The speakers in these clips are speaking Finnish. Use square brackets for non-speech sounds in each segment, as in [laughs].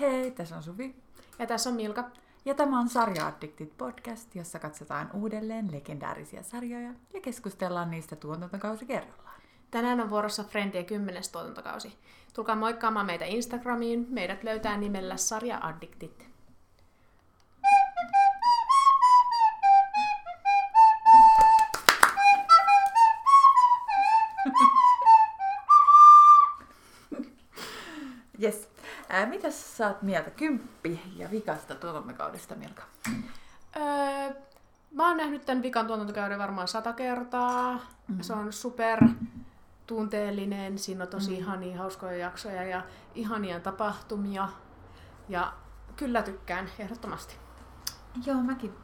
Hei, tässä on Suvi. Ja tässä on Milka. Ja tämä on Sarja Addicted podcast, jossa katsotaan uudelleen legendaarisia sarjoja ja keskustellaan niistä tuotantokausi kerrallaan. Tänään on vuorossa Friendien kymmenes tuotantokausi. Tulkaa moikkaamaan meitä Instagramiin. Meidät löytää nimellä Sarja Addicted. Ää, mitäs sä oot mieltä kymppi ja vikasta tuotantokaudesta, Milka? Öö, mä oon nähnyt tämän vikan tuotantokauden varmaan sata kertaa. Mm. Se on super tunteellinen, siinä on tosi mm. ihania hauskoja jaksoja ja ihania tapahtumia. Ja kyllä tykkään ehdottomasti. Joo, mäkin.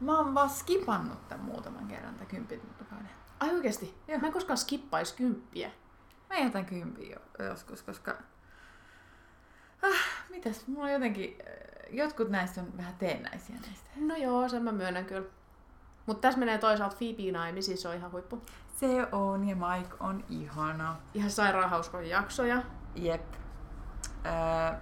Mä oon vaan skipannut tämän muutaman kerran tämän tuotantokauden. Ai oikeesti? Joo. Mä en koskaan skippais kymppiä. Mä jätän kymppiä jo, joskus, koska... Ah, mitäs? Mulla on jotenkin... Jotkut näistä on vähän teennäisiä näistä. No joo, sen mä myönnän kyllä. Mutta tässä menee toisaalta Phoebe naimisiin, se on ihan huippu. Se on, ja Mike on ihana. Ihan sairaan hauskoja jaksoja. Jep. Öö,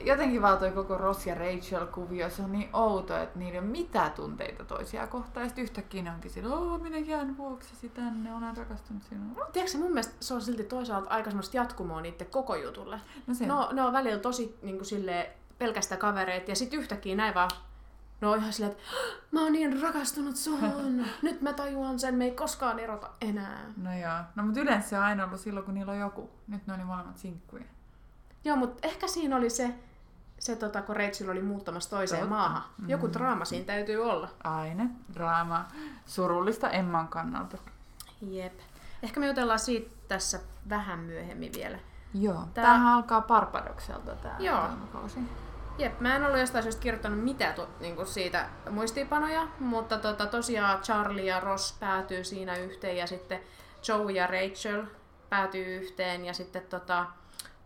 jotenkin vaan toi koko Ross ja Rachel-kuvio, se on niin outo, että niillä ei ole mitään tunteita toisia kohtaan. Ja sitten yhtäkkiä ne onkin sillä, oo, minä jään vuoksesi tänne, olen rakastunut sinuun. Tiedätkö, mun mielestä se on silti toisaalta aika semmoista jatkumoa niiden koko jutulle. No se. No, ne on välillä tosi niin kuin silleen, pelkästään kavereita ja sitten yhtäkkiä näin vaan No on ihan silleen, että mä oon niin rakastunut suhun, [laughs] nyt mä tajuan sen, me ei koskaan erota enää. No joo. No mutta yleensä se on aina ollut silloin, kun niillä on joku. Nyt ne niin molemmat sinkkuja. Joo, mutta ehkä siinä oli se, se tota, kun Rachel oli muuttamassa toiseen Totta. maahan. Joku Mm. draama siinä täytyy olla. Aina. Draama. Surullista Emman kannalta. Jep. Ehkä me jutellaan siitä tässä vähän myöhemmin vielä. Joo. Tää- Tämähän alkaa Barbarokselta tää Joo. Jep, mä en ollut jostain syystä kirjoittanut mitään tu, niinku siitä muistiinpanoja, mutta tota, tosiaan Charlie ja Ross päätyy siinä yhteen ja sitten Joe ja Rachel päätyy yhteen ja sitten tota,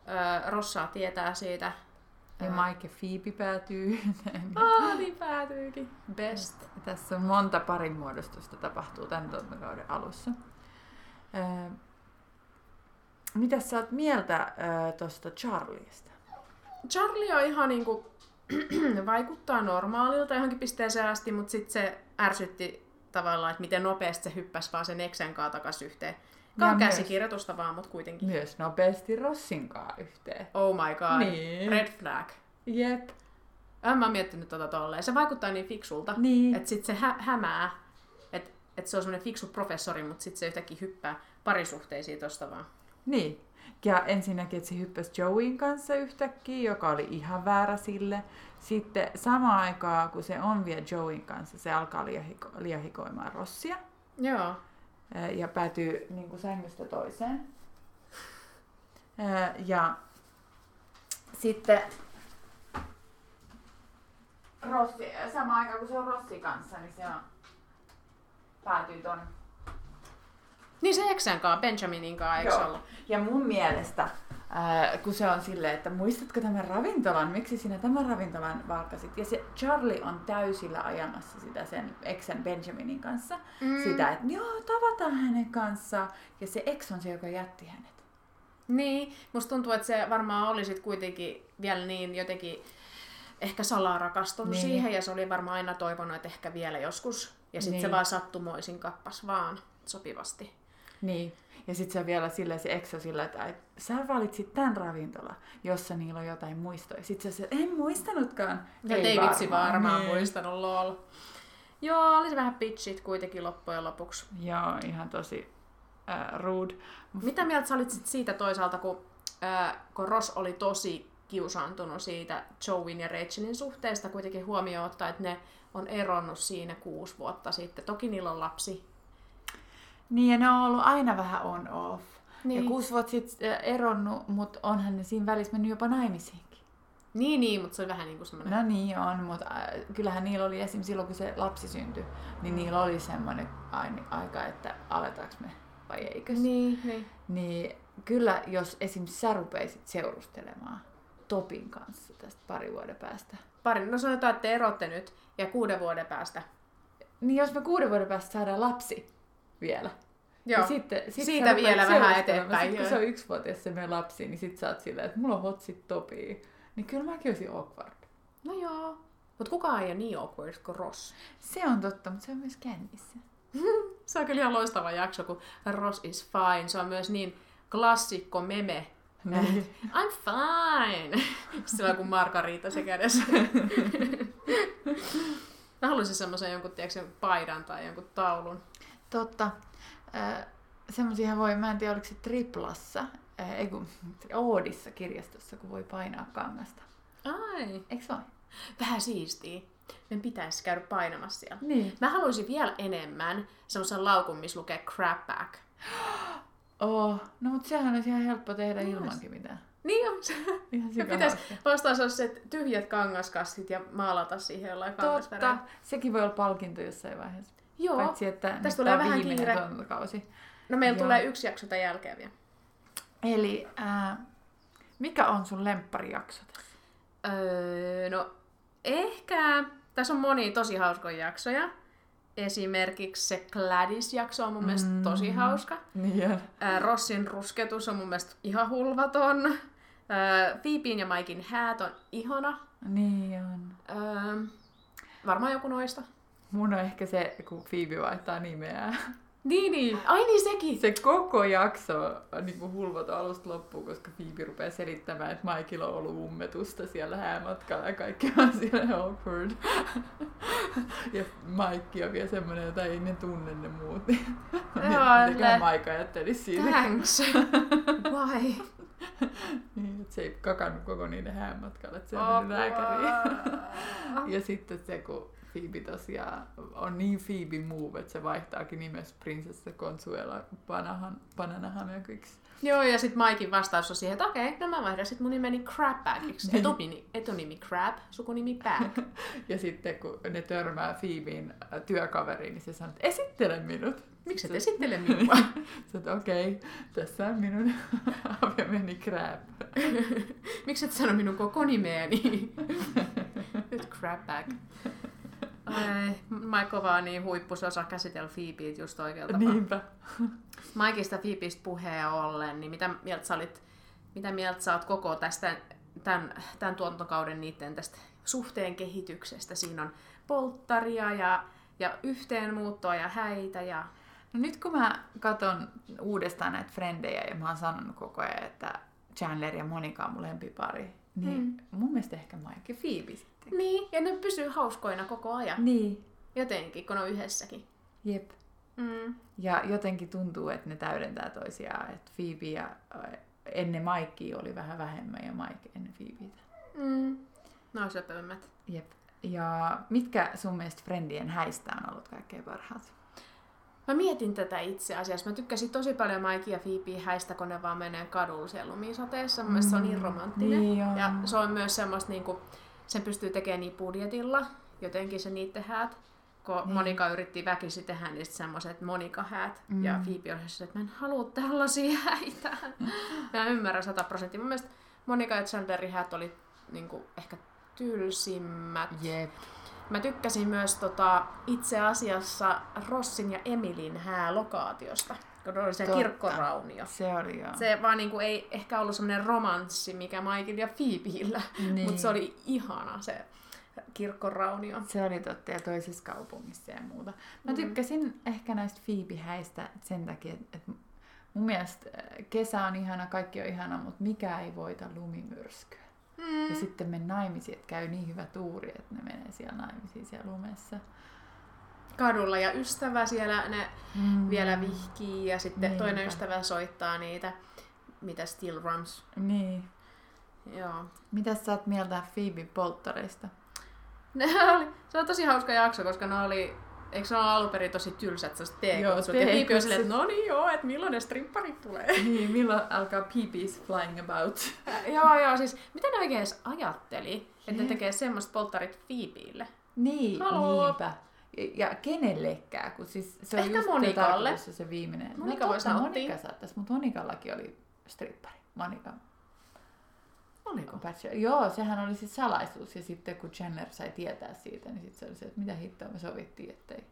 ö, Ross saa tietää siitä. Ja. Mike Phoebe päätyy. [laughs] Ah, niin päätyykin. Best. Ja Tässä on monta parin muodostusta tapahtuu tämän tuotantokauden alussa. Mitä sä oot mieltä tuosta Charliesta? Charlie on ihan niinku, [clears throat] vaikuttaa normaalilta johonkin pisteeseen asti, mutta sitten se ärsytti tavallaan, että miten nopeasti se hyppäsi vaan sen eksen kanssa takas yhteen. Ja Kaa myös- käsikirjoitusta vaan, mutta kuitenkin. Myös nopeasti Rossinkaan yhteen. Oh my god. Niin. Red flag. Jep. En mä oon miettinyt tota tolleen. Se vaikuttaa niin fiksulta, Niin. että sit se hä- hämää, että et se on semmoinen fiksu professori, mutta sitten se yhtäkkiä hyppää parisuhteisiin tosta vaan. Niin. Ja ensinnäkin, että se hyppäsi Joeyn kanssa yhtäkkiä, joka oli ihan väärä sille. Sitten samaan aikaan, kun se on vielä Joeyn kanssa, se alkaa liahiko- liahikoimaan Rossia. Joo. Ja päätyy niin kuin sängystä toiseen. Ja sitten Rossi, samaan aikaan kun se on Rossi kanssa, niin se on, päätyy ton. Niin se eksän kanssa, Benjaminin kanssa, eikö Joo. ollut? Ja mun mielestä, ää, kun se on silleen, että muistatko tämän ravintolan, miksi sinä tämän ravintolan valkasit? Ja se Charlie on täysillä ajamassa sitä sen eksän Benjaminin kanssa. Mm. Sitä, että joo, tavataan hänen kanssaan. Ja se ex on se, joka jätti hänet. Niin, musta tuntuu, että se varmaan oli kuitenkin vielä niin jotenkin ehkä salaa rakastunut niin. siihen ja se oli varmaan aina toivonut, että ehkä vielä joskus. Ja sitten Niin. se vaan sattumoisin kappas vaan sopivasti. Niin. Ja sit se vielä silleen, se on sillä, että ai, sä valitsit tämän ravintola, jossa niillä on jotain muistoja. Sitten se, en muistanutkaan. Ja ei vitsi varmaan niin. muistanut lol. Joo, oli se vähän pitchit kuitenkin loppujen lopuksi. Joo, ihan tosi äh, rude. Mitä mieltä sä olit sit siitä toisaalta, kun, ää, kun Ross oli tosi kiusaantunut siitä Joeyn ja Rachelin suhteesta, kuitenkin huomioon ottaa, että ne on eronnut siinä kuusi vuotta sitten. Toki niillä on lapsi. Niin, ja ne on ollut aina vähän on-off. Niin. Ja kuusi vuotta sitten eronnut, mutta onhan ne siinä välissä mennyt jopa naimisiinkin. Niin, niin, mutta se oli vähän niin kuin semmoinen... No niin on, mutta äh, kyllähän niillä oli esim. silloin, kun se lapsi syntyi, niin niillä oli semmoinen aika, että aletaanko me vai eikö. Niin, niin. Niin kyllä, jos esim. sä rupeisit seurustelemaan Topin kanssa tästä pari vuoden päästä. Pari, no sanotaan, että te erotte nyt ja kuuden vuoden päästä. Niin jos me kuuden vuoden päästä saadaan lapsi vielä. Joo. Ja sitten, sit Siitä vielä vähän eteenpäin, Sit, kun se on yksivuotias se meidän lapsi, niin sit sä oot silleen, että mulla on hotsit Topia. niin kyllä mäkin olisin awkward. No joo. Mutta kukaan ei ole niin awkward kuin Ross. Se on totta, mutta se on myös kännissä. [laughs] Se on kyllä ihan loistava jakso, kun Ross is fine. Se on myös niin klassikko meme. [laughs] I'm fine. [laughs] Sillä kun Margarita se kädessä. Mä haluaisin semmoisen jonkun, tiedätkö, paidan tai jonkun taulun. Totta. Äh, semmoisia voi, mä en tiedä oliko se Triplassa, äh, ei kun Oodissa kirjastossa, kun voi painaa kangasta. Ai. Eikö voi? Vähän siistiä. Meidän pitäisi käydä painamassa siellä. Niin. Mä haluaisin vielä enemmän semmoisen laukun, missä lukee crap back. [gasps] Oh, no mutta sehän olisi ihan helppo tehdä Niin ilmankin mitään. Niin on. [laughs] Ihan Me sika pitäisi hauska. ostaa sellaiset tyhjät kangaskassit ja maalata siihen jollain. Totta. Sekin voi olla palkinto jossain vaiheessa. Joo. Paitsi, että nyt Tästä tulee vähän viimeinen kiire. tuotantokausi. No meillä Joo. tulee yksi jakso tämän jälkeen vielä. Eli äh, mikä on sun lempparijakso tässä? Öö, no ehkä... Tässä on moni tosi hauskoja jaksoja. Esimerkiksi se Gladys-jakso on mun mielestä Mm. tosi hauska. Niin. Ää, Rossin rusketus on mun mielestä ihan hulvaton. Ää, Phoebein ja Maikin häät on ihana. Niin on. Ää, varmaan joku noista. Mun on ehkä se, kun Phoebe vaihtaa nimeä. Niin, niin. Ai niin, sekin. Se koko jakso on niin kuin hulvaton alusta loppuun, koska Phoebe rupeaa selittämään, että Michael on ollut ummetusta siellä häämatkalla ja kaikki on siellä awkward. ja Mike on vielä semmoinen, jota ei ne tunne ne muut. Joo, Mitäköhän Mike ajatteli siitä. Thanks. Why? Niin, että se ei kakannut koko niiden häämatkalla, että se on lääkäriin. Ja sitten se, kun Phoebe tosiaan on niin Phoebe move, että se vaihtaakin nimessä prinsessa Consuela Panahan. Joo, ja sitten Maikin vastaus on siihen, että okei, no mä vaihdan sit mun nimeni Crabbackiksi. Niin. Etunimi, etunimi Crab, sukunimi Bag. [laughs] Ja sitten kun ne törmää Phoebeen äh, työkaveriin, niin se sanoo, että esittele minut. Miksi et esittele [laughs] minua? Sä okei, okay, tässä on minun [laughs] aviomeni Crab. Miksi et sano minun koko nimeäni? Nyt Crabback. Ai, Michael vaan niin huippus osaa käsitellä Phoebeet just oikealta tapaa. Niinpä. Mikeista Phoebeistä puheen ollen, niin mitä mieltä sä, olit, mitä mieltä sä oot koko tästä, tämän, tämän tuotantokauden niiden tästä suhteen kehityksestä? Siinä on polttaria ja, ja yhteenmuuttoa ja häitä ja... No nyt kun mä katson uudestaan näitä frendejä ja mä oon sanonut koko ajan, että Chandler ja Monika on mun lempipari, niin Mm. mun mielestä ehkä Mike ja Phoebe Niin, ja ne pysyy hauskoina koko ajan. Niin. Jotenkin, kun on yhdessäkin. Jep. Mm. Ja jotenkin tuntuu, että ne täydentää toisiaan. Että Phoebe ja äh, ennen Mikea oli vähän vähemmän ja Mike ennen Phoebeitä. Mm. Ne on söpömmät. Jep. Ja mitkä sun mielestä Friendien häistä on ollut kaikkein parhaat? Mä mietin tätä itse asiassa. Mä tykkäsin tosi paljon Mike ja Phoebe häistä, kun ne vaan menee kadulla siellä lumisateessa. Mun mielestä se on niin romanttinen. Niin on. Ja se on myös semmoista, niinku, sen pystyy tekemään niin budjetilla, jotenkin se niiden häät. Kun Niin. niin. Monika yritti väkisin tehdä niistä semmoiset Monika-häät. Mm. Ja Mm. Phoebe on että mä en halua tällaisia [laughs] häitä. mä ymmärrän sata prosenttia. Mun mielestä Monika ja Chandlerin häät oli niinku, ehkä tylsimmät. Jep. Mä tykkäsin myös tota, itse asiassa Rossin ja Emilin häälokaatiosta, se Totta. kirkkoraunio. Se oli joo. Se vaan niinku ei ehkä ollut semmoinen romanssi, mikä Michael ja Phoebeillä, [laughs] Niin. mutta se oli ihana se kirkkoraunio. Se oli totta ja toisessa kaupungissa ja muuta. Mä Mm. tykkäsin ehkä näistä Phoebe-häistä sen takia, että mun mielestä äh, kesä on ihana, kaikki on ihana, mutta mikä ei voita lumimyrskyä. Mm. Ja sitten me naimisiin, että käy niin hyvä tuuri, että ne menee siellä naimisiin siellä lumessa. Kadulla ja ystävä siellä ne Mm. vielä vihkii ja sitten Niinpä. toinen ystävä soittaa niitä, mitä Steel Drums. Niin. Joo. Mitäs sä oot mieltä Phoebe polttareista? Ne oli, se on tosi hauska jakso, koska ne oli, eikö ne ole alun perin tosi tylsät sellaiset teekutsut? Ja Phoebe on silleen, että no niin joo, että milloin ne stripparit tulee. [laughs] niin, milloin alkaa Phoebe's flying about? joo, joo, siis mitä ne oikein edes ajatteli, että ne tekee semmoista polttarit Phoebeille? Niin, Haloo. niinpä. Ja- kenellekään, kun siis se on Ehkä just se Monikalle. se viimeinen. Monika no, voisi totta, nauttia. Monika saattaisi, mutta Monikallakin oli strippari. Monika Oliko? Bachelor. Joo, sehän oli siis salaisuus. Ja sitten kun Chandler sai tietää siitä, niin sitten se oli se, että mitä hittoa me sovittiin, ettei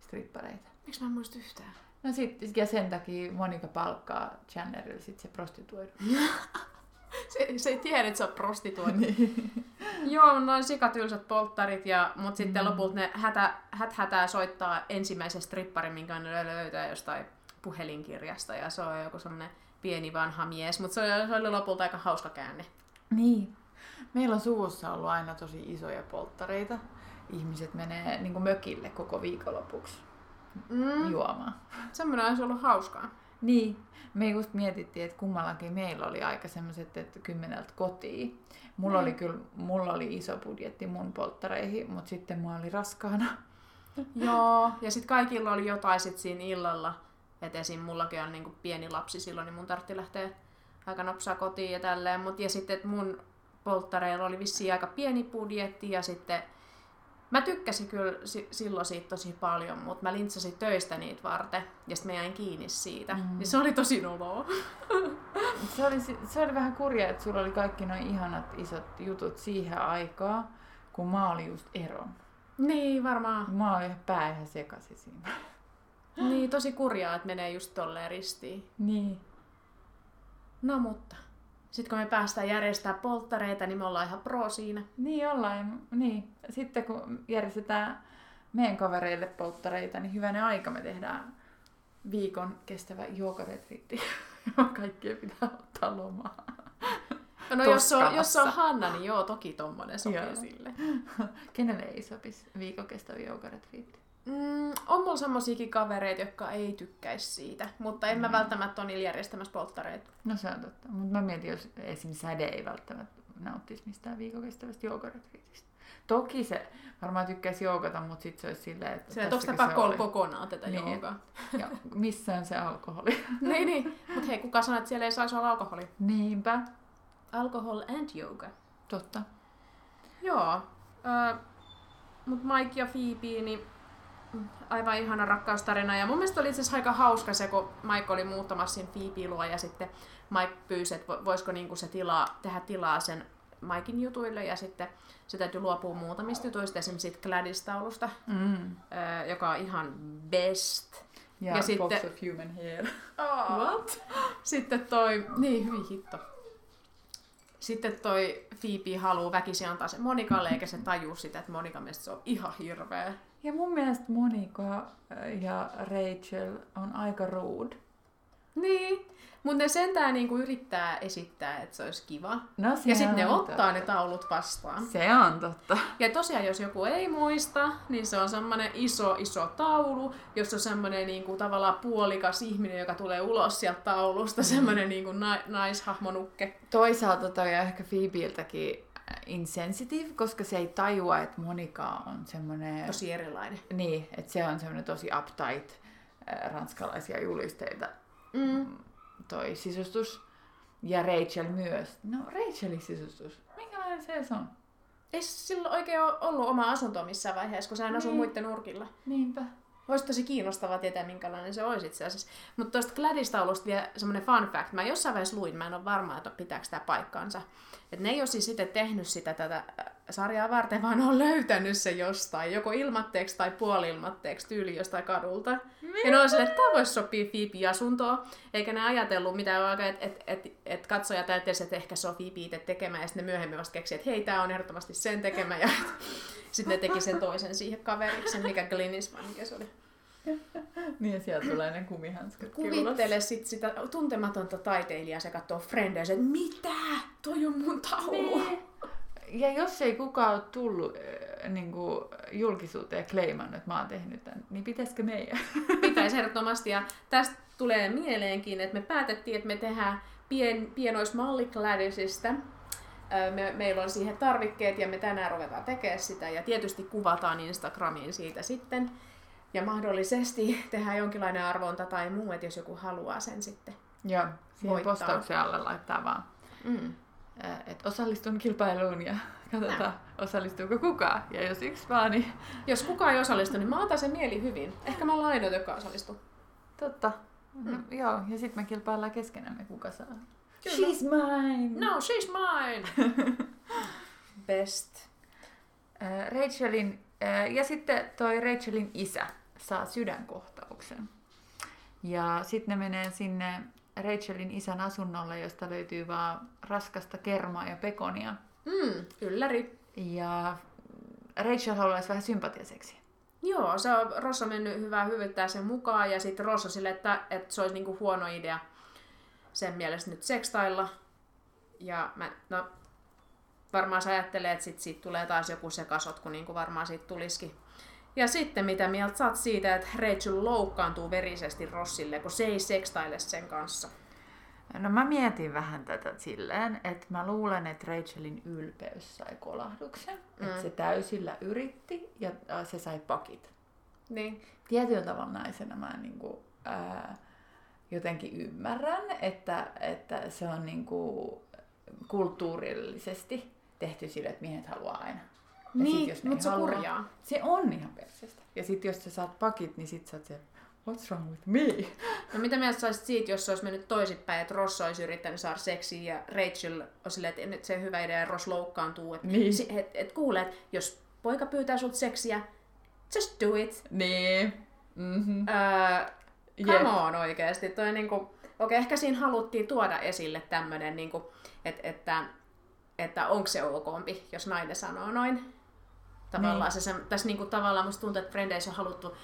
strippareita. Miksi mä en muista yhtään? No sit, ja sen takia Monika palkkaa Chandlerille sit se prostituoidu. [laughs] se, se ei tiedä, että se on prostituoitu. Niin. [laughs] Joo, noin sikatylsät polttarit, ja, mutta sitten Mm. lopulta ne hätä, hät hätää soittaa ensimmäisen stripparin, minkä ne löytää jostain puhelinkirjasta, ja se on joku semmonen pieni vanha mies, mutta se, oli- se oli lopulta aika hauska käänne. Niin. Meillä on suvussa ollut aina tosi isoja polttareita. Ihmiset menee niin mökille koko viikonlopuksi Mm, juomaan. semmoinen olisi ollut hauskaa. Niin. Me just mietittiin, että kummallakin meillä oli aika semmoiset, että kymmeneltä kotiin. Mulla Mm. oli kyllä, mulla oli iso budjetti mun polttareihin, mutta sitten mulla oli raskaana. Joo, ja sitten kaikilla oli jotain sit siinä illalla. Et esim. mullakin on niinku pieni lapsi silloin, niin mun tarvitsi lähteä aika nopsaa kotiin ja tälleen. Mut, ja sitten mun polttareilla oli vissiin aika pieni budjetti ja sitten mä tykkäsin kyllä si- silloin siitä tosi paljon, mutta mä lintsasin töistä niitä varten ja sitten mä jäin kiinni siitä. Mm. Niin se oli tosi noloa. [laughs] Se oli, se oli vähän kurjaa, että sulla oli kaikki noin ihanat isot jutut siihen aikaan, kun mä olin just eron. niin, varmaan. Mä olin ihan pää ihan sekaisin siinä. Niin, tosi kurjaa, että menee just tolleen ristiin. Niin. No mutta. Sitten kun me päästään järjestämään polttareita, niin me ollaan ihan pro siinä. Niin ollaan. Niin. Sitten kun järjestetään meidän kavereille polttareita, niin hyvänen aika me tehdään viikon kestävä joogaretriitti. [laughs] Kaikkien pitää ottaa lomaa. No jos se, on, jos on. Hanna, niin joo, toki tommonen sopii Joo. sille. [laughs] Kenelle ei sopisi viikon kestävä joogaretriitti? Mm, on mulla semmosiakin kavereita, jotka ei tykkäisi siitä, mutta en mä Mm. välttämättä ole niillä järjestämässä polttareita. No se on totta. Mutta mä mietin, jos esim. säde ei välttämättä nauttisi mistään viikon kestävästä joogaretriitistä. Toki se varmaan tykkäisi joogata, mutta sitten se olisi silleen, että... Se, että onko pakko olla kokonaan tätä Niin. joogaa. [laughs] Ja missä on se alkoholi? [laughs] niin, niin. Mutta hei, kuka sanoo, että siellä ei saisi olla alkoholi? Niinpä. Alcohol and yoga. Totta. Joo. Äh, Mutta Mike ja Phoebe, niin aivan ihana rakkaustarina. Ja mun mielestä oli itse asiassa aika hauska se, kun Mike oli muuttamassa sen Phoebe luo ja sitten Mike pyysi, että vo- voisiko niinku se tilaa, tehdä tilaa sen Mikein jutuille ja sitten se täytyy luopua muutamista jutuista, esimerkiksi siitä Gladys-taulusta, Mm. joka on ihan best. Ja, Ja ja sitten- Box of Human Hair. What? Sitten toi, niin hyvin hitto. Sitten toi Phoebe haluaa väkisin antaa sen Monikalle, eikä se tajuu sitä, että Monika mielestä se on ihan hirveä. Ja mun mielestä Monika ja Rachel on aika rude. Niin, mutta ne sentään niinku yrittää esittää, että se olisi kiva. No, se Ja sitten ne ottaa ne taulut vastaan. Se on totta. Ja tosiaan, jos joku ei muista, niin se on semmoinen iso, iso taulu, jossa on semmoinen niinku, tavallaan puolikas ihminen, joka tulee ulos sieltä taulusta, semmoinen niinku, na- naishahmonukke. Toisaalta toi on ehkä Phoebeiltäkin insensitive, koska se ei tajua, että Monika on semmoinen... Tosi erilainen. Niin, että se on semmoinen tosi uptight äh, ranskalaisia julisteita Mm. toi sisustus. Ja Rachel myös. No Rachelin sisustus. Minkälainen se on? Ei sillä oikein ollut oma asuntoa missään vaiheessa, kun sehän Niin. muiden nurkilla. Niinpä. Olisi tosi kiinnostavaa tietää, minkälainen se olisi itse asiassa. Mutta tuosta Gladys-taulusta vielä semmoinen fun fact. Mä jossain vaiheessa luin, mä en ole varma, että pitääkö tämä paikkaansa. Että ne ei ole siis sitten tehnyt sitä tätä äh, sarjaa varten, vaan on löytänyt se jostain, joko ilmatteeksi tai puoli-ilmatteeksi tyyli jostain kadulta. Ja ne on silleen, että tämä voisi sopia Phoebe asuntoon, eikä ne ajatellut mitään aikaa, että et, et, et katsojat ajattelisivat, että ehkä se on Phoebe itse tekemä, ja sitten ne myöhemmin vasta keksi, että hei, tämä on ehdottomasti sen tekemä, ja sitten ne teki sen toisen siihen kaveriksi, mikä Glynis vai mikä se oli. [laughs] Niin sieltä tulee ne kumihanskat Kuvittele sit sitä tuntematonta taiteilijaa, se katsoo Frendejä ja se, että mitä? Toi on mun taulu. Niin. Ja jos ei kukaan ole tullut äh, niin kuin julkisuuteen ja kleimannut, että mä oon tehnyt tämän, niin pitäisikö meidän? [laughs] Pitäisi ehdottomasti. Ja tästä tulee mieleenkin, että me päätettiin, että me tehdään pien, pienoismalli Gladysista. Ö, Me, meillä on siihen tarvikkeet ja me tänään ruvetaan tekemään sitä ja tietysti kuvataan Instagramiin siitä sitten. Ja mahdollisesti [laughs] tehdään jonkinlainen arvonta tai muu, että jos joku haluaa sen sitten. Joo, siihen postauksen alle laittaa vaan, Mm. että osallistun kilpailuun ja [laughs] katsotaan, osallistuuko kukaan. Ja jos yksi vaan, niin [laughs] Jos kukaan ei osallistu, niin mä otan sen mieli hyvin. Ehkä mä oon ainoa, joka osallistuu. totta. No, joo, ja sitten me kilpaillaan keskenämme, kuka saa. Kyllä. She's mine! No, she's mine! [laughs] Best. Äh, Rachelin, äh, ja sitten toi Rachelin isä saa sydänkohtauksen. Ja sitten ne menee sinne Rachelin isän asunnolle, josta löytyy vaan raskasta kermaa ja pekonia. Mm, ylläri. Ja Rachel haluaisi vähän sympatiaseksiä. Joo, se on Ross on mennyt hyvää hyvyttää sen mukaan ja sitten Ross on sille, että, että se olisi niinku huono idea sen mielestä nyt sekstailla. Ja mä, no, varmaan sä ajattelee, että sit siitä tulee taas joku sekasotku, niin kuin varmaan siitä tulisikin. Ja sitten mitä mieltä oot siitä, että Rachel loukkaantuu verisesti Rossille, kun se ei sekstaile sen kanssa? No mä mietin vähän tätä silleen, että mä luulen, että Rachelin ylpeys sai kolahduksen. Mm. Että se täysillä yritti ja äh, se sai pakit. Niin. Tietyllä tavalla naisena mä niin kuin, ää, jotenkin ymmärrän, että, että se on niin kuin kulttuurillisesti tehty sille, että miehet haluaa aina. Ja Niin, sit, jos ne mut ei se halua, kurjaa. Se on ihan perseestä. Ja sitten jos sä saat pakit, niin sit sä oot se, what's wrong with me? No mitä mieltä sä olisit siitä, jos se olisi mennyt toisinpäin, että Ross olisi yrittänyt saada seksiä ja Rachel on silleen, että nyt se on hyvä idea ja Ross loukkaantuu. Että Niin. si- et, et kuule, että jos poika pyytää sut seksiä, just do it. Niin. Mm-hmm. Öö, Come on oikeesti. Toi niinku, okei, ehkä siinä haluttiin tuoda esille tämmönen, niinku, et, että, että onko se okompi, jos nainen sanoo noin. Tavallaan Niin. se, se, tässä niinku, tavallaan musta tuntuu, että Frendeissä on haluttu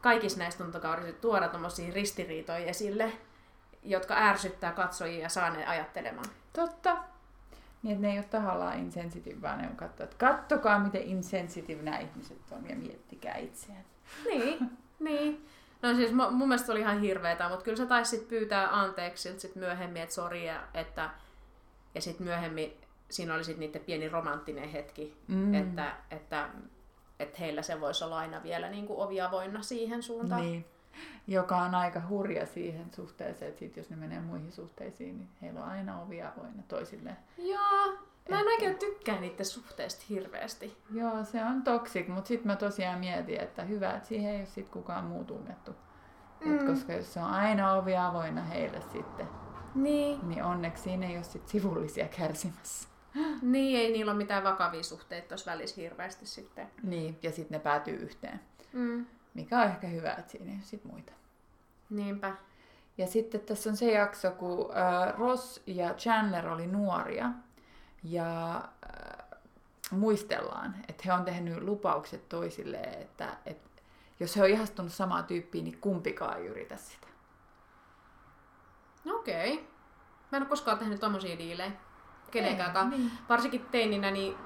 kaikissa näissä tuntokaudissa tuoda tommosia ristiriitoja esille, jotka ärsyttää katsojia ja saa ne ajattelemaan. Totta. Niin, että ne ei ole tahallaan insensitive, vaan ne on katsoa, että kattokaa miten insensitive nämä ihmiset on ja miettikää itseään. Niin, niin. No siis mu- mun mielestä se oli ihan hirveetä, mutta kyllä sä taisit pyytää anteeksi sit myöhemmin, että sori, ja, että, ja sitten myöhemmin siinä oli sit niiden pieni romanttinen hetki, Mm. että, että, että heillä se voisi olla aina vielä niin kuin ovi avoinna siihen suuntaan. Niin. Joka on aika hurja siihen suhteeseen, että sit jos ne menee muihin suhteisiin, niin heillä on aina ovi avoinna toisilleen. Joo, mä en oikein tykkää niiden suhteesta hirveästi. Joo, se on toxic, mutta sitten mä tosiaan mietin, että hyvä, että siihen ei ole sit kukaan muu tunnettu. Mm. Et koska jos se on aina ovi avoinna heille sitten, Niin. niin onneksi siinä ei ole sit sivullisia kärsimässä. [gasps] Niin, ei niillä ole mitään vakavia suhteita tuossa välissä hirveästi sitten. Niin, ja sitten ne päätyy yhteen. Mm. Mikä on ehkä hyvä, että siinä ei ole sit muita. Niinpä. Ja sitten tässä on se jakso, kun äh, Ross ja Chandler oli nuoria. Ja äh, muistellaan, että he on tehnyt lupaukset toisilleen, että, että jos he on ihastunut samaa tyyppiä, niin kumpikaan ei yritä sitä. No okei. Mä en ole koskaan tehnyt tommosia diilejä. Kenenkään niin. Varsinkin teininä, niin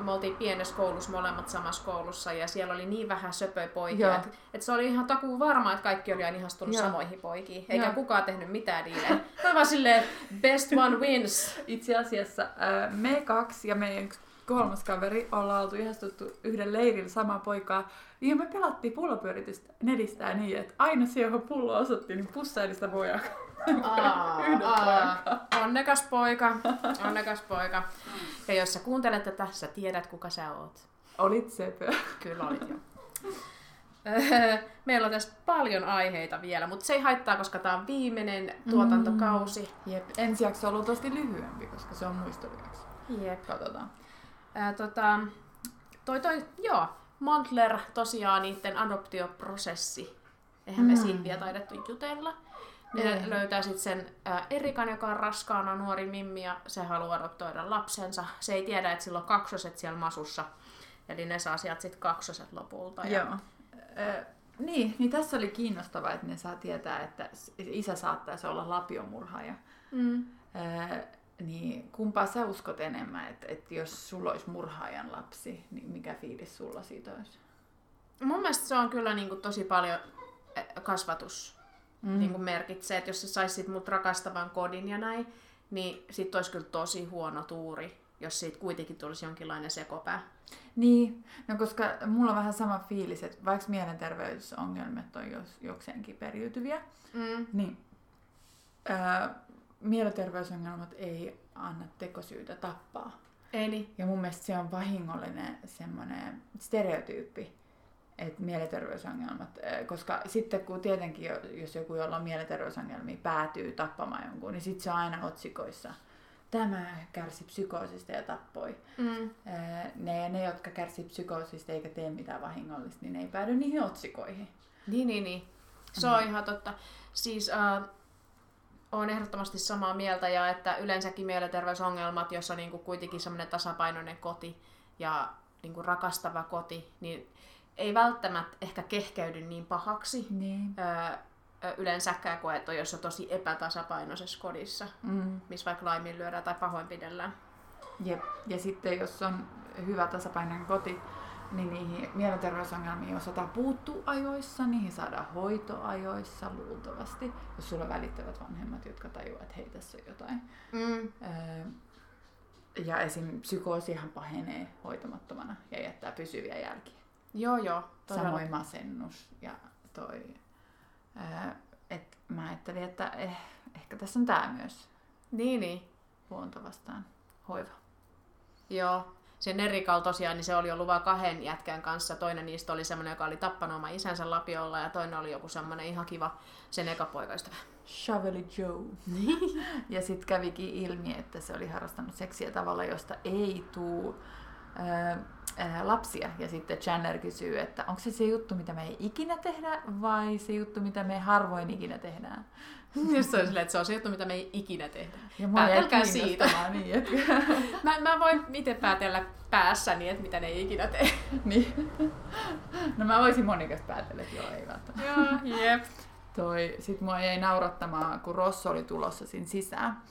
me oltiin pienessä koulussa molemmat samassa koulussa ja siellä oli niin vähän söpöjä poikia, Joo. että et se oli ihan takuu varma, että kaikki oli aina ihastunut Joo. samoihin poikiin, eikä Joo. kukaan tehnyt mitään diilejä. Mä vaan silleen, best one wins. [laughs] Itse asiassa äh, me kaksi ja meidän yksi kolmas kaveri ollaan oltu ihastuttu yhden leirillä samaa poikaa. Ja me pelattiin pullopyöritystä nedistää niin, että aina se, johon pullo osoitti, niin pussaili sitä pojaa. Aa, aa, onnekas poika, onnekas poika. Ja jos sä kuuntelet tätä, sä tiedät kuka sä oot. Olit sepö. Kyllä olit jo. Meillä on tässä paljon aiheita vielä, mutta se ei haittaa, koska tämä on viimeinen tuotantokausi. Jep. Ensi jakso on luultavasti lyhyempi, koska se on muistelujakso. Jep. Katsotaan. Ää, tota, toi, toi, joo, Montler tosiaan niiden adoptioprosessi. Eihän me Mm. siitä vielä taidettu jutella. Ei. löytää sitten sen ää, Erikan, joka on raskaana nuori mimmi ja se haluaa adoptoida lapsensa. Se ei tiedä, että sillä on kaksoset siellä masussa. Eli ne saa sieltä sitten kaksoset lopulta. Ja... Joo. Ö, niin, niin tässä oli kiinnostavaa, että ne saa tietää, että isä saattaisi olla lapiomurhaaja. Mm. Ö, niin kumpaa sä uskot enemmän, että, että jos sulla olisi murhaajan lapsi, niin mikä fiilis sulla siitä olisi? Mun mielestä se on kyllä niinku tosi paljon kasvatus Mm. niin kuin merkitsee, että jos sä saisit mut rakastavan kodin ja näin, niin sit olisi kyllä tosi huono tuuri, jos siitä kuitenkin tulisi jonkinlainen sekopää. Niin, no koska mulla on vähän sama fiilis, että vaikka mielenterveysongelmat on jos, jokseenkin periytyviä, Mm. niin ää, mielenterveysongelmat ei anna tekosyytä tappaa. Ei niin. Ja mun mielestä se on vahingollinen semmoinen stereotyyppi, että mielenterveysongelmat, ää, koska sitten kun tietenkin, jo- jos joku, jolla on mielenterveysongelmia, päätyy tappamaan jonkun, niin sitten se on aina otsikoissa. Tämä kärsi psykoosista ja tappoi. Mm. Ää, Ne, ne, jotka kärsii psykoosista eikä tee mitään vahingollista, niin ne ei päädy niihin otsikoihin. Niin, niin, niin. Se on ihan totta. Siis äh, Olen ehdottomasti samaa mieltä ja että yleensäkin mielenterveysongelmat, jossa niin kuin kuitenkin semmoinen tasapainoinen koti ja niin kuin rakastava koti, niin ei välttämättä ehkä kehkeydy niin pahaksi Niin. öö, ö, yleensäkään jos on tosi epätasapainoisessa kodissa, Mm. missä vaikka laiminlyödään tai pahoinpidellään. Jep. Ja sitten jos on hyvä tasapainoinen koti, niin niihin mielenterveysongelmiin osataan puuttua ajoissa, niihin saadaan hoito ajoissa luultavasti, jos sulla on välittävät vanhemmat, jotka tajuaa, että hei tässä on jotain. Mm. Öö, Ja esim. psykoosihan pahenee hoitamattomana ja jättää pysyviä jälkiä. Joo, joo. todella. Samoin masennus ja toi. Öö, et mä ajattelin, että eh, ehkä tässä on tää myös Niin, niin. luonto vastaan hoiva. Joo. Se Nerikal tosiaan, niin se oli ollut vaan kahden jätkän kanssa. Toinen niistä oli semmoinen, joka oli tappanut oma isänsä lapiolla ja toinen oli joku semmoinen ihan kiva sen eka poikaystävä. Shaveli Joe. [laughs] ja sitten kävikin ilmi, että se oli harrastanut seksiä tavalla, josta ei tuu ää, ää, lapsia. Ja sitten Chandler kysyy, että onko se se juttu, mitä me ei ikinä tehdä, vai se juttu, mitä me harvoin ikinä tehdään. [laughs] Just se, oli silleen, että se on se juttu, mitä me ei ikinä tehdä. Ja mua jäi Päätelkää siitä. Niin, että, [laughs] Mä, mä voin itse päätellä päässäni, että mitä ne ei ikinä tee. [laughs] niin. No mä voisin Monikasta päätellä, että joo, ei välttämättä. Joo, jep. Toi, sit mua jäi naurattamaan, kun Rosso oli tulossa sinne sisään.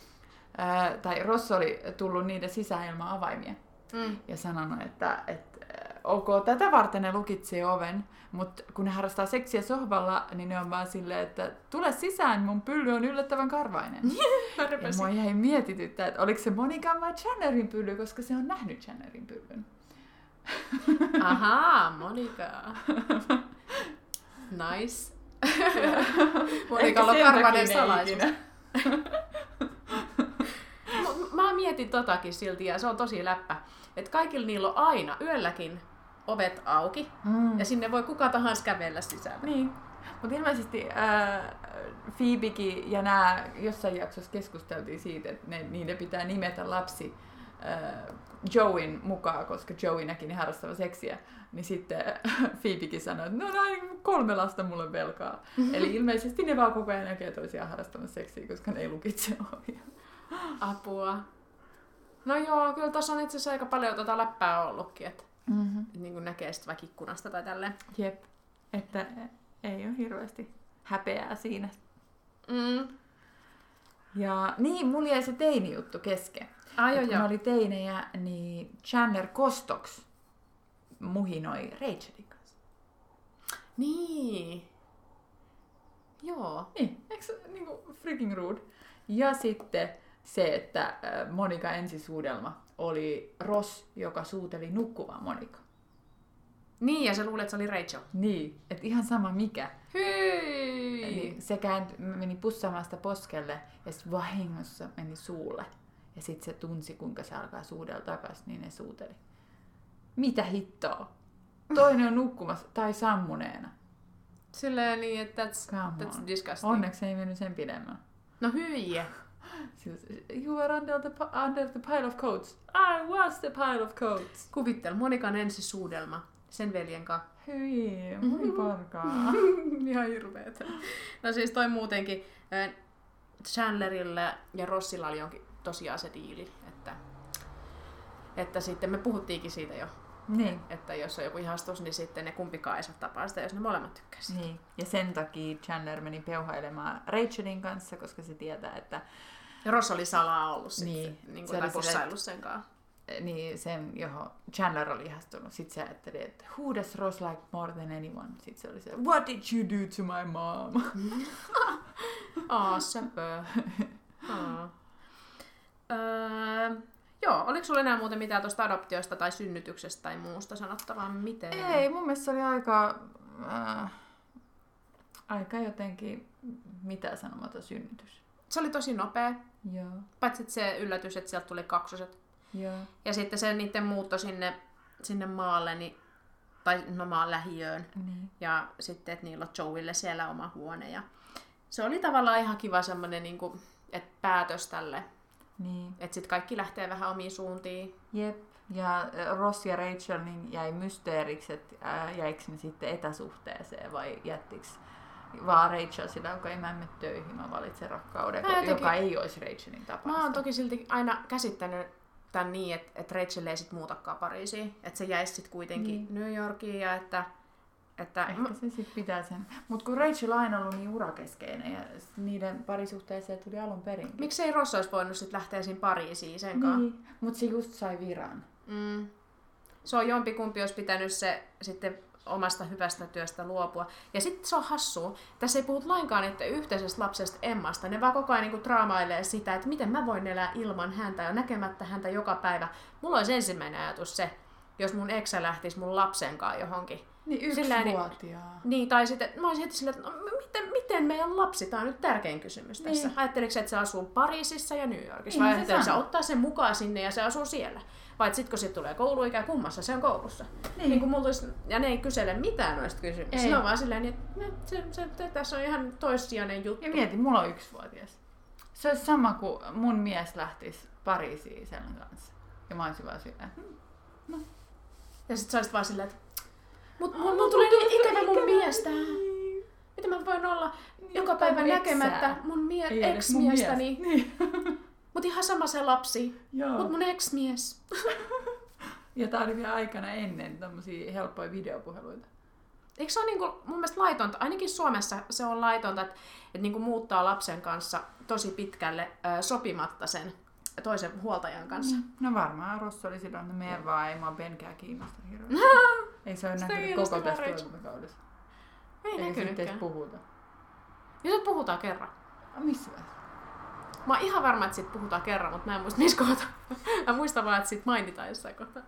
Ää, tai Rosso oli tullut niiden sisäilma-avaimia Mm. ja sanonut, että, että ää, ok, tätä varten ne lukitsee oven, mutta kun ne harrastaa seksiä sohvalla, niin ne on vaan silleen, että tule sisään, mun pylly on yllättävän karvainen. [laughs] ja mua jäi mietityttää, että oliko se Monikan vai Chandlerin pylly, koska se on nähnyt Chandlerin pyllyn. [laughs] Ahaa, Monika. Nice. [laughs] Monikalla on karvainen salaisuus. Mä- Mä mietin totakin silti ja se on tosi läppä. Että kaikilla niillä on aina yölläkin ovet auki Mm. ja sinne voi kuka tahansa kävellä sisälle. Niin. Mutta ilmeisesti äh, Phoebekin ja nämä jossain jaksossa keskusteltiin siitä, että ne, niiden pitää nimetä lapsi äh, Joein mukaan, koska Joey näki ne harrastava seksiä. Niin sitten Phoebekin sanoi, että no näin kolme lasta mulle velkaa. [laughs] Eli ilmeisesti ne vaan koko ajan näkee toisiaan harrastamassa seksiä, koska ne ei lukitse ovia. [gasps] Apua. No joo, kyllä tuossa on itse asiassa aika paljon tota läppää ollutkin, että Mm-hmm. et niin kuin näkee sitten vaikka ikkunasta tai tälleen. Jep. Että ei ole hirveästi häpeää siinä. Mm. Ja niin, mulla jäi se teini-juttu kesken. Ai joo, kun joo. oli teinejä, niin Chandler Kostoks muhinoi Rachelin kanssa. Niin. Joo. Niin, eikö se niinku freaking rude? Ja sitten se, että Monika ensisuudelma oli Ross, joka suuteli nukkuvaa Monika. Niin, ja se luulee, että se oli Rachel. Niin, että ihan sama mikä. Hyi! Eli se käänty, meni pussaamaan sitä poskelle ja sitten vahingossa meni suulle. Ja sitten se tunsi, kuinka se alkaa suudella takas, niin ne suuteli. Mitä hittoa? Toinen on nukkumassa tai sammuneena. Silleen niin, että that's, Come that's on. disgusting. Onneksi ei mennyt sen pidemmän. No hyi. Siis, you were under the, under the pile of coats. I was the pile of coats. Kuvittel, Monikan ensisuudelma sen veljen kanssa. Hyi, moi porkaa. [laughs] Ihan hirveetä. No siis toi muutenkin, Chandlerilla ja Rossilla oli jonkin tosiaan se diili, että, että sitten me puhuttiinkin siitä jo, niin, että jos on joku ihastus, niin sitten ne kumpikaan ei saa tapaa sitä, jos ne molemmat tykkäisivät. niin. Ja sen takia Chandler meni peuhailemaan Rachelin kanssa, koska se tietää, että Ja Ross oli salaa ollut sitten, Niin. niin, niin Se kuin, tai possaillut sen kanssa. niin sen, johon Chandler oli ihastunut. Sitten se ajatteli, että who does Ross like more than anyone? Sitten se oli se, what did you do to my mom? [laughs] Aa, söpö. [laughs] Öö, joo, oliko sulla enää muuten mitään tuosta adoptiosta tai synnytyksestä tai muusta sanottavaa? Miten? Ei, mun mielestä se oli aika, äh, aika jotenkin mitä sanomaton synnytys. Se oli tosi nopea, Joo, paitsi että se yllätys, että sieltä tuli kaksoset. joo. Ja sitten se niiden muutto sinne, sinne maalle, niin, tai no maan lähiöön. Niin. Ja sitten, että niillä on Joeille siellä oma huone. Ja se oli tavallaan ihan kiva semmoinen niin kuin, että päätös tälle. Niin. Että sitten kaikki lähtee vähän omiin suuntiin. Jep. Ja äh, Ross ja Rachel niin jäi mysteeriksi, että äh, jäikö ne sitten etäsuhteeseen vai jättiks vaan Rachel sillä, kun ei mä mene töihin, mä valitsen rakkauden, Mä jotenkin- joka ei olisi Rachelin tapaista. Mä oon toki silti aina käsittänyt tämän niin, että, että Rachel ei sit muutakaan Pariisiin. Että se jäisi sit kuitenkin Niin. New Yorkiin ja että... että Ehkä se sit pitää sen. Mutta kun Rachel on aina ollut niin urakeskeinen ja niiden parisuhteeseen tuli alun perin. Miksei Ross olisi voinut sit lähteä siinä Pariisiin sen kanssa? Niin, mutta se just sai viran. Mm. Se on jompikumpi, olisi pitänyt se sitten omasta hyvästä työstä luopua. Ja sitten se on hassua. Tässä ei puhut lainkaan että yhteisestä lapsesta Emmasta. Ne vaan koko ajan niin draamailee sitä, että miten mä voin elää ilman häntä ja näkemättä häntä joka päivä. Mulla olisi ensimmäinen ajatus se, jos mun eksä lähtisi mun lapsen kanssa johonkin. Niin Silleen, niin- yksivuotiaa. Niin, tai sitten mä olisin heti silleen, että no, miten, miten meidän lapsi, tämä on nyt tärkein kysymys tässä. Niin. Että se asuu Pariisissa ja New Yorkissa, Niin, vai se sä sanoo. ottaa sen mukaan sinne ja se asuu siellä? Vai sitten kun sit tulee kouluikä, kummassa se on koulussa? Niin. Niin. kun mulla tulisi, ja ne ei kysele mitään noista kysymyksistä. Ne on vaan silleen, että no, se, se, se, tässä on ihan toissijainen juttu. Ja mieti, mulla on yksivuotias. Se olisi sama kuin mun mies lähtisi Pariisiin sen kanssa. Ja mä olisin vaan silleen, "Hmm, Ja sit sä olisit vaan silleen, että mut mun, mun tulee niin ikävä mun miestä. Miten mä voin olla Niin, joka päivä mun näkemättä eksää. mun mie- ex-miestäni? mies. [laughs] Mut ihan sama se lapsi. Joo. Mut mun ex-mies. [laughs] Ja tää oli vielä aikana ennen tämmöisiä helppoja videopuheluita. Eikö se ole niinku, mun mielestä laitonta, ainakin Suomessa se on laitonta, että, että niinku muuttaa lapsen kanssa tosi pitkälle sopimatta sen toisen huoltajan kanssa. No varmaan Rosso oli silloin, että meidän vaan ei mua Benkää kiinnosta hirveästi. [laughs] Ei se ole näkynyt koko tässä tuotantokaudessa. Ei edes näkynytkään. puhuta. Nyt puhutaan kerran. A, missä vaiheessa? Mä oon ihan varma, että siitä puhutaan kerran, mutta mä en muista missä kohtaa. [laughs] mä muistan vaan, että siitä mainitaan jossain kohtaa.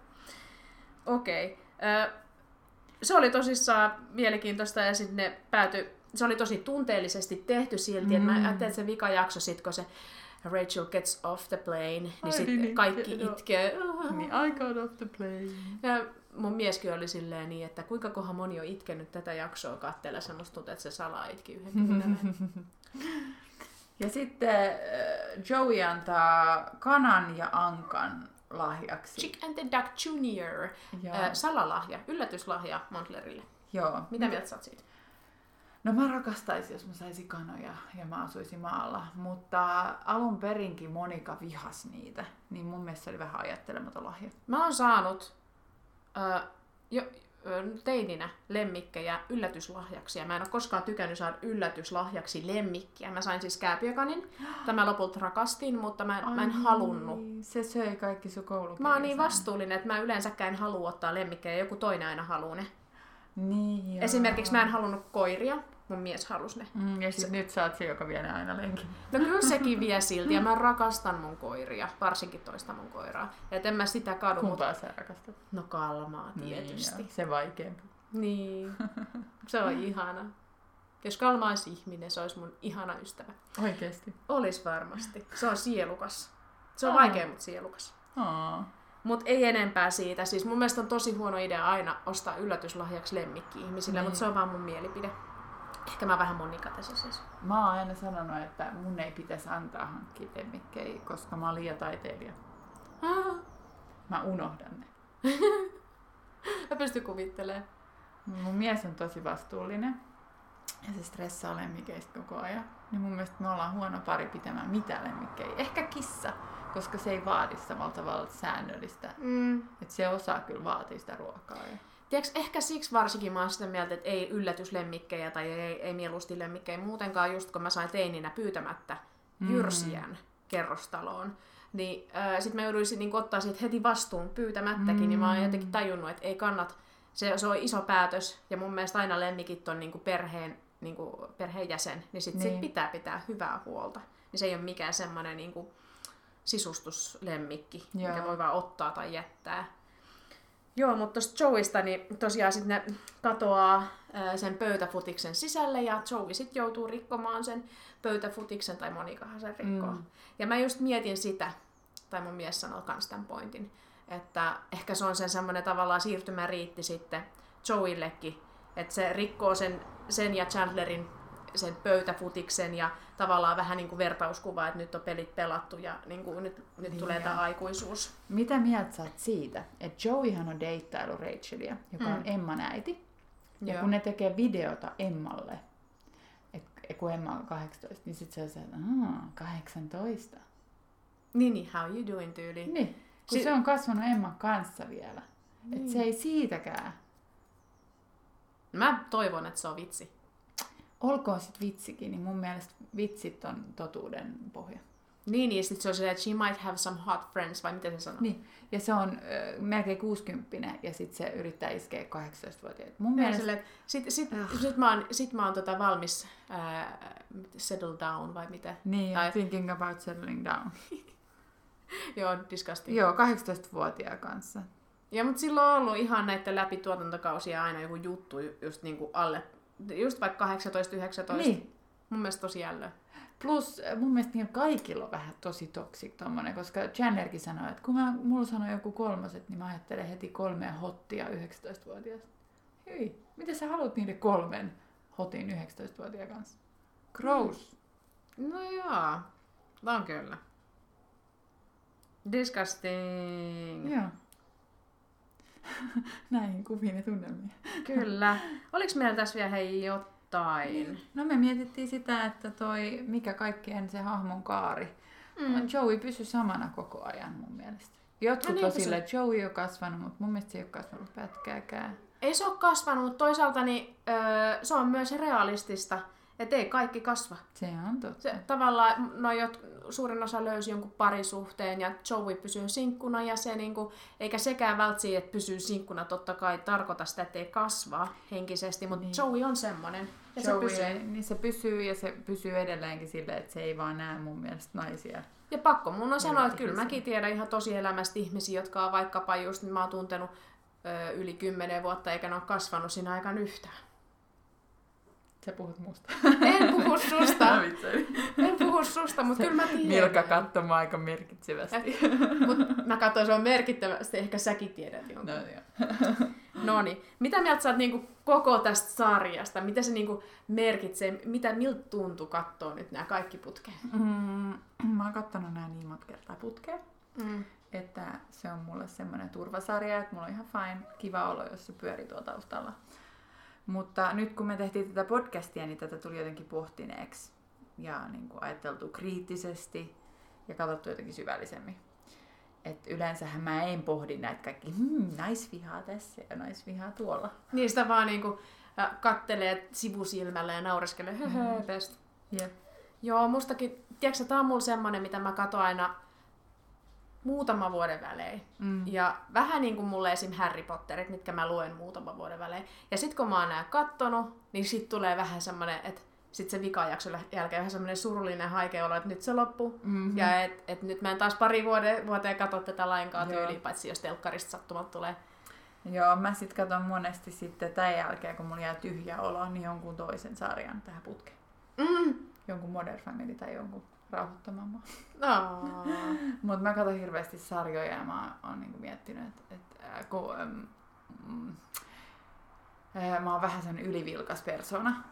Okei. Okay. Se oli tosissaan mielenkiintoista ja sitten ne päätyi, se oli tosi tunteellisesti tehty silti, mm. että mä Mm. ajattelin, että se vika jakso sit, kun se Rachel gets off the plane, niin sitten niin, kaikki joo. itkee. Niin, I got off the plane. Ja mun mieskin oli silleen niin, että kuinka kohan moni on itkenyt tätä jaksoa katsella, semmoista tuntuu, että se salaa itki yhden [laughs] Ja sitten äh, Joey antaa kanan ja ankan lahjaksi. Chick and the Duck Junior. Äh, salalahja, yllätyslahja Montlerille. Joo. Mitä mieltä sä oot siitä? No mä rakastaisin, jos mä saisin kanoja ja mä asuisin maalla, mutta alun perinkin Monika vihas niitä, niin mun mielestä se oli vähän ajattelematon lahja. Mä oon saanut äh, jo, teininä lemmikkejä yllätyslahjaksi ja mä en ole koskaan tykännyt saada yllätyslahjaksi lemmikkiä. Mä sain siis kääpiökanin, [gasps] tämä lopulta rakastin, mutta mä, mä en halunnut. Se söi kaikki sun koulukirjat. Mä oon niin vastuullinen, että mä yleensäkään en halua ottaa lemmikkejä, joku toinen aina haluaa ne. Niin, joo. Esimerkiksi mä en halunnut koiria, mun mies halusi ne. Mm, ja sit nyt sä oot se, joka vie ne aina lenkin. No kyllä sekin vie silti ja mä rakastan mun koiria, varsinkin toista mun koiraa. Et en mä sitä kadu, mutta Kumpaa sä rakastat? no kalmaa tietysti. Niin, se vaikeampi. Niin, [laughs] se on ihana. Jos Kalma olisi ihminen, se olisi mun ihana ystävä. Oikeesti. Olis varmasti. Se on sielukas. Se on Aa. vaikea, mutta sielukas. Aa. Mut ei enempää siitä. Siis mun mielestä on tosi huono idea aina ostaa yllätyslahjaksi lemmikki ihmisille, Niin. mutta se on vaan mun mielipide. Ehkä mä vähän Monika tässä siis. Mä oon aina sanonut, että mun ei pitäisi antaa hankkia lemmikkejä, koska mä oon liian taiteilija. Ah, Mä unohdan ne. [laughs] mä pystyn kuvittelemaan. Mun mies on tosi vastuullinen ja se stressaa lemmikeistä koko ajan. Niin mun mielestä me ollaan huono pari pitämään mitään lemmikkejä. Ehkä kissa, koska se ei vaadi samalla tavalla säännöllistä. Mm. Että se osaa kyllä vaatia sitä ruokaa. Ja... Tiedätkö, ehkä siksi varsinkin mä oon sitä mieltä, että ei yllätyslemmikkejä tai ei, ei mieluusti lemmikkejä muutenkaan, just kun mä sain teininä pyytämättä jyrsijän kerrostaloon. Niin äh, sitten mä jouduisin niin ottaa siitä heti vastuun pyytämättäkin, mm. niin mä oon jotenkin tajunnut, että ei kannat, se, se on iso päätös ja mun mielestä aina lemmikit on niin kuin perheen, niin kuin perheenjäsen, niin sit, niin. Sit pitää pitää hyvää huolta. Niin se ei ole mikään semmoinen niin kuin sisustuslemmikki, Joo. mikä voi vaan ottaa tai jättää. Joo, mutta tuosta Joeysta, niin tosiaan sitten ne katoaa sen pöytäfutiksen sisälle ja Joey sitten joutuu rikkomaan sen pöytäfutiksen, tai Monikahan sen rikkoo. Mm. Ja mä just mietin sitä, tai mun mies sanoi kans tämän pointin, että ehkä se on sen semmoinen tavallaan siirtymäriitti sitten Joeyillekin, että se rikkoo sen, sen ja Chandlerin sen pöytäfutiksen ja tavallaan vähän niin kuin vertauskuva, että nyt on pelit pelattu ja niin kuin nyt, nyt Niin tulee tämä aikuisuus. Mitä mieltä sä oot siitä, että Joeyhan on deittailu Rachelia, joka Mm. on Emman äiti. Ja Joo. kun ne tekee videota Emmalle, kun Emma on 18, niin sit se on se, että "Aa, 18. Niin, niin, how you doing tyyli. Niin, kun Si- se on kasvanut Emman kanssa vielä. Niin. Et se ei siitäkään. Mä toivon, että se on vitsi. Olkoon sit vitsikin, niin mun mielestä vitsit on totuuden pohja. Niin, niin sit se on silleen, että she might have some hot friends, vai miten se sanoo? Niin, ja se on ö, melkein 60 ja sitten se yrittää iskeä 18-vuotiaita. Mun Mä mielestä... että sit, sit, Ah. sit mä oon, sit mä oon tota valmis ää, settle down vai mitä? Niin, Tai- thinking about settling down. [laughs] Joo, disgusting. Joo, 18-vuotiaan kanssa. Ja mutta silloin on ollut ihan näiden läpi tuotantokausia aina joku juttu ju- just niinku alle, just vaikka 18-19. Niin. Mun mielestä tosi jällö. Plus äh, mun mielestä niillä kaikilla on vähän tosi toksik tommonen, koska Chandlerkin sanoi, että kun mä, mulla sanoi joku kolmoset, niin mä ajattelen heti kolmea hottia 19-vuotiaasta. Hyi, miten sä haluat niiden kolmen hotin 19-vuotiaan kanssa? Gross. No joo, on kyllä. Disgusting. Joo. [laughs] Näihin kuviin ja tunnelmiin. Kyllä. Oliks meillä tässä vielä hei jotain? No me mietittiin sitä, että toi, mikä kaikkien se hahmon kaari. Mm. Joey pysyi samana koko ajan mun mielestä. Jotkut No niin on silleen, että Joey on kasvanut, mutta mun mielestä se ei ole kasvanut pätkääkään. Ei se ole kasvanut, mutta toisaalta niin, öö, se on myös realistista, että ei kaikki kasva. Se on totta. Se, tavallaan no, jot, suurin osa löysi jonkun parisuhteen ja Joey pysyy sinkkuna ja se niinku, eikä sekään välttämättä, että pysyy sinkkuna totta kai tarkoita sitä, että ei kasvaa henkisesti, mutta Niin. niin. Joey on semmonen. Ja Joey, se pysyy. niin se pysyy ja se pysyy edelleenkin silleen, että se ei vaan näe mun mielestä naisia. Ja pakko mun on sanoa, että kyllä ihmisiä. mäkin tiedän ihan tosi elämästä ihmisiä, jotka on vaikkapa just, mä oon tuntenut ö, yli kymmenen vuotta eikä ne ole kasvanut siinä aikana yhtään. Sä puhut musta. En puhu susta, susta, mutta kyllä mä tiedän. Milka katsomaan aika merkitsevästi. [laughs] Mutta mä katsoin, se on merkittävästi, ehkä säkin tiedät jonkun. No, joo. [laughs] No niin. Mitä mieltä sä oot niinku koko tästä sarjasta? Mitä se niinku merkitsee? Mitä, miltä tuntuu katsoa nyt nämä kaikki putkeen? Mm, mä oon kattonut nää niin monta kertaa putkeen, Mm. että se on mulle semmoinen turvasarja, että mulla on ihan fine, kiva olo, jos se pyörii tuolla taustalla. Mutta nyt kun me tehtiin tätä podcastia, niin tätä tuli jotenkin pohtineeksi ja niin kuin ajateltu kriittisesti ja katsottu jotenkin syvällisemmin. Et yleensähän mä en pohdi näitä kaikki, hmm, naisvihaa tässä ja naisvihaa tuolla. Sitä vaan niinku äh, kattelee sivusilmällä ja naureskelee, höhö, Mm. best. Jep. Joo, mustakin, tiedätkö, tää on mulla semmonen, mitä mä katon aina muutama vuoden välein. Mm. Ja vähän niin kuin mulle esim. Harry Potterit, mitkä mä luen muutaman vuoden välein. Ja sit kun mä oon nää kattonut, niin sit tulee vähän semmonen, että sit se vikajakson jälkeen vähän semmonen surullinen haikea olo, että nyt se loppuu. Mm-hmm. Ja et, et nyt mä en taas pari vuoden, vuoteen katso tätä lainkaan tyyliin, paitsi jos telkkarista sattumat tulee. Joo, mä sit katon monesti sitten tämän jälkeen, kun mulla jää tyhjä olo, niin jonkun toisen sarjan tähän putkeen. Mm. Jonkun Modern Family tai jonkun rauhoittamamman. No. [laughs] Mutta mä katson hirveästi sarjoja ja mä oon niinku miettinyt, että et, äh, kun, ähm, mm, äh, mä oon vähän sen ylivilkas persona,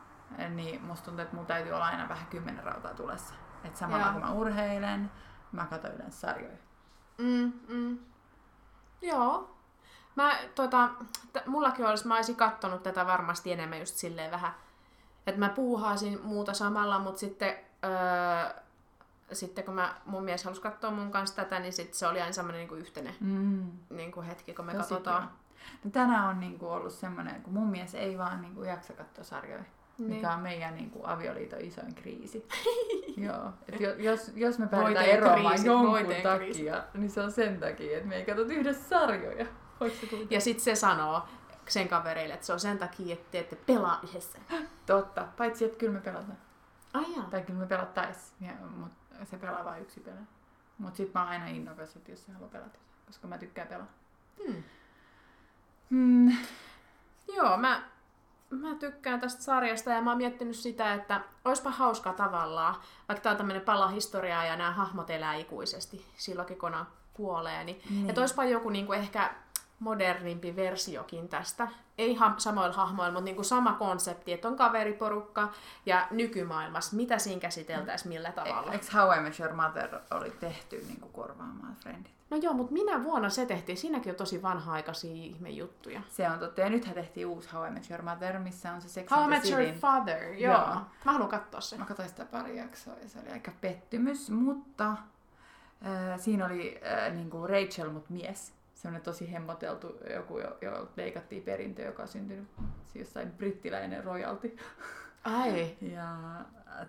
niin musta tuntuu, että mulla täytyy olla aina vähän kymmenen rautaa tulessa. Että samalla Joo. kun mä urheilen, mä katson yleensä sarjoja. Mm, mm. Joo. Mä, tota, t- mullakin olisi, mä olisin kattonut tätä varmasti enemmän just silleen vähän, että mä puuhaasin muuta samalla, mutta sitten, öö, sitten kun mä, mun mies halusi katsoa mun kanssa tätä, niin sit se oli aina semmoinen niinku yhteinen Mm. niinku hetki, kun me Tosi katsotaan. kiva. No tänään on niinku ollut semmoinen, kun mun mies ei vaan niinku jaksa katsoa sarjoja. Niin. Mikä on meidän niin kuin, avioliiton isoin kriisi. [laughs] Joo. Et jo, jos, jos me päätetään Voiteen eroamaan jonkun takia, kriisi. niin se on sen takia, että me ei katsota yhdessä sarjoja. Ja sitten se sanoo sen kavereille, että se on sen takia, että te ette pelaa yhdessä. [gasps] Totta. Paitsi, että kyllä me pelataan. Ai jaa. Tai kyllä me pelattais. Ja, mut se pelaa vain yksi pelaa. Mut sit mä oon aina innokas, että jos se haluaa pelata. Koska mä tykkään pelaa. Hmm. Mm. Joo, mä, mä tykkään tästä sarjasta ja mä oon miettinyt sitä, että oispa hauska tavallaan, vaikka tää on tämmönen pala historiaa ja nämä hahmot elää ikuisesti silloinkin, kun ne kuolee, niin, Niin. että oispa joku niinku ehkä modernimpi versiokin tästä. Ei ha- samoilla hahmoilla, mutta niinku sama konsepti, että on kaveriporukka ja nykymaailmassa, mitä siinä käsiteltäisiin millä tavalla. Eikö How I Met Your Mother oli tehty niin kuin korvaamaan Friendit? No joo, mutta minä vuonna se tehtiin? Siinäkin on tosi vanha-aikaisia ihmejuttuja. Se on totta. Ja nythän tehtiin uusi How I Met Your Mother, missä on se Sex How I Met Your. Father, joo. Joo. Mä haluan katsoa sen. Mä katsoin sitä pari jaksoa ja se oli aika pettymys, mutta äh, siinä oli äh, niinku Rachel, mut mies. Semmoinen tosi hemmoteltu joku, jo, jo leikattiin perintö, joka on syntynyt jossain brittiläinen royalty. Ai. [laughs] Ja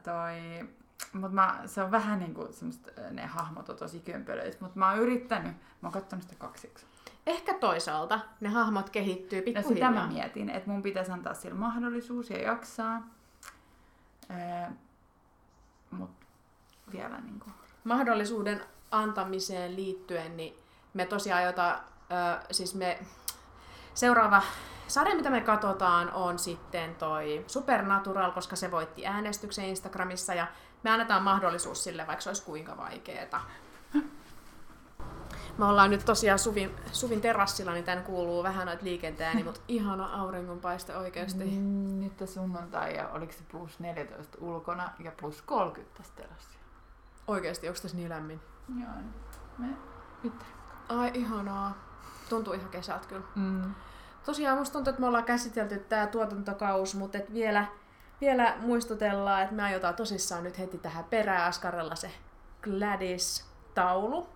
toi, mut mä, se on vähän niinku semmoista, äh, ne hahmot on tosi kömpelöitä, mutta mä oon yrittänyt, mä oon katsonut sitä kaksi. Ehkä toisaalta ne hahmot kehittyy No sitä pikkuhiljaa. mä mietin, että mun pitäisi antaa sille mahdollisuus ja jaksaa. Äh, mut vielä niinku mahdollisuuden antamiseen liittyen, niin me tosiaan jota, ö, siis me seuraava sarja, mitä me katsotaan, on sitten toi Supernatural, koska se voitti äänestyksen Instagramissa ja me annetaan mahdollisuus sille, vaikka se olisi kuinka vaikeeta. [laughs] Me ollaan nyt tosiaan Suvin, Suvin terassilla, niin tän kuuluu vähän noita liikenteeni, mutta ihana auringonpaiste oikeasti. Mm, nyt on sunnuntai ja oliko se plus 14 ulkona ja plus 30 tässä terassilla. Oikeasti, onko tässä niin lämmin? Joo, me nyt. Ai ihanaa. Tuntuu ihan kesältä kyllä. Mm. Tosiaan musta tuntuu, että me ollaan käsitelty tämä tuotantokaus, mutta et vielä, vielä muistutellaan, että me aiotaan tosissaan nyt heti tähän perään askarella se Gladys-taulu.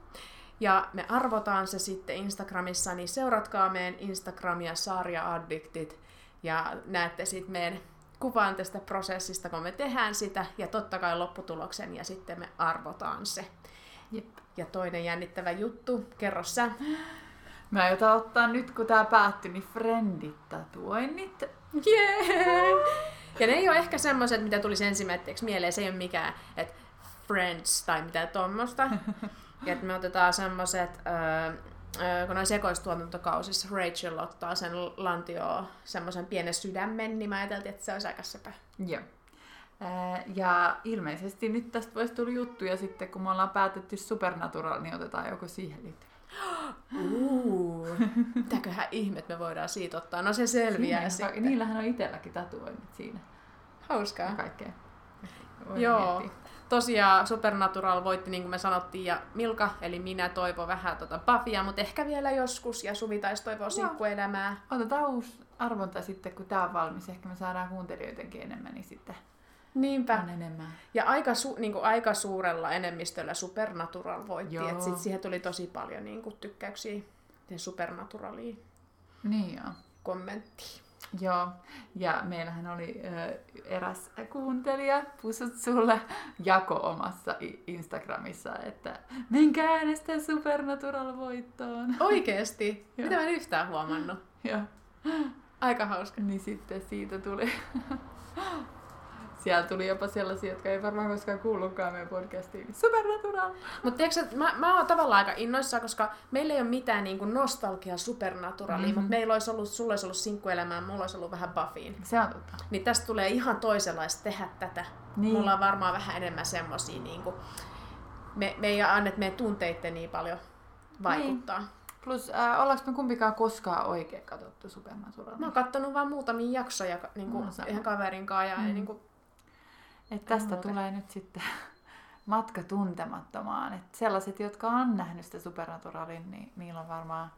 Ja me arvotaan se sitten Instagramissa, niin seuratkaa meidän Instagramia Sarja Addictit ja näette sitten meidän kuvan tästä prosessista, kun me tehdään sitä ja totta kai lopputuloksen ja sitten me arvotaan se. Jep. Ja toinen jännittävä juttu, kerro sä. Mä aiotaan ottaa nyt, kun tää päättyi, niin friendit tatuoinnit. Jee! Ja ne ei ole ehkä semmoiset, mitä tulisi ensimmäiseksi mieleen. Se ei ole mikään, että Friends tai mitään tuommoista. ja [laughs] että me otetaan semmoiset, kun on sekoistuotantokausissa, Rachel ottaa sen lantioon semmoisen pienen sydämen, niin mä ajattelin, että se olisi aika sepä. Joo. Ja ilmeisesti nyt tästä voisi tulla juttuja sitten, kun me ollaan päätetty Supernatural, niin otetaan joku siihen liittyvä. Uuu, mitäköhän ihmet me voidaan siitä ottaa? No se selviää Siinä, sitten. niillähän on itselläkin tatuoinnit siinä Hauskaa. ja kaikkea. Joo. miettiä. Tosiaan Supernatural voitti, niin kuin me sanottiin, ja Milka, eli minä toivon vähän tota Buffya, mutta ehkä vielä joskus, ja Suvi taisi toivoa sinkkuelämää. Otetaan uusi arvonta sitten, kun tämä on valmis. Ehkä me saadaan kuuntelijoidenkin enemmän, niin sitten Niinpä. on enemmän. Ja aika, su, niin kuin aika suurella enemmistöllä Supernatural voitti, Joo. että sit siihen tuli tosi paljon niin kuin, tykkäyksiä Supernaturaliin Niin joo. kommenttiin. Joo, ja meillähän oli ö, eräs kuuntelija, pusut sulle, jako omassa Instagramissa, että menkää äänestää Supernatural voittoon. Oikeesti? Mitä mä en yhtään huomannut? Joo, Aika hauska. niin sitten siitä tuli, [laughs] siellä tuli jopa sellaisia, jotka ei varmaan koskaan kuullutkaan meidän podcastiin. Supernatural! Mutta tiedätkö, mä, mä oon tavallaan aika innoissaan, koska meillä ei ole mitään niin kuin nostalgia supernaturalia, Mhm. mm-hmm. mutta meillä olisi ollut, sulla olisi ollut sinkkuelämää, mulla olisi ollut vähän Buffyin. Se on totta. Niin tästä tulee ihan toisenlaista tehdä tätä. Niin. Mulla on varmaan vähän enemmän semmosia, niin kuin, me, me ei annet meidän tunteitten niin paljon vaikuttaa. Niin. Plus, äh, ollaanko me kumpikaan koskaan oikein katsottu Supernatural? Mä oon kattonut vaan muutamia jaksoja niin kuin, ihan kaverin kanssa ja mm. niin kuin, Et tästä Muuten. tulee nyt sitten [laughs] matka tuntemattomaan. Et sellaiset, jotka on nähnyt sitä Supernaturalin, niin niillä on varmaan,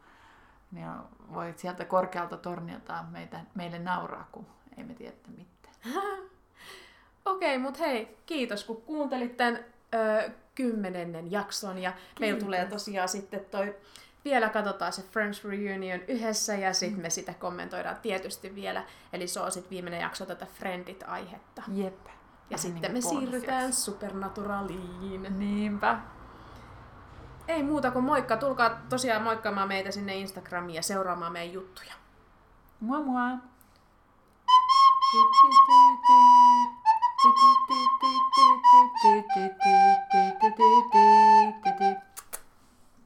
niin voi sieltä korkealta tornilta meitä, meille nauraa, kun ei me tiedä mitään. [laughs] Okei, mut hei, kiitos kun kuuntelit tämän ö, kymmenennen jakson ja meillä tulee tosiaan sitten toi vielä katsotaan se Friends Reunion yhdessä ja sitten me sitä kommentoidaan tietysti vielä. Eli se on sitten viimeinen jakso tätä Friendit-aihetta. Jep. Ja sitten niin me porfiaksi. siirrytään Supernaturaliin. Niinpä. Ei muuta kuin moikka. Tulkaa tosiaan moikkaamaan meitä sinne Instagramiin ja seuraamaan meidän juttuja. Moi moi!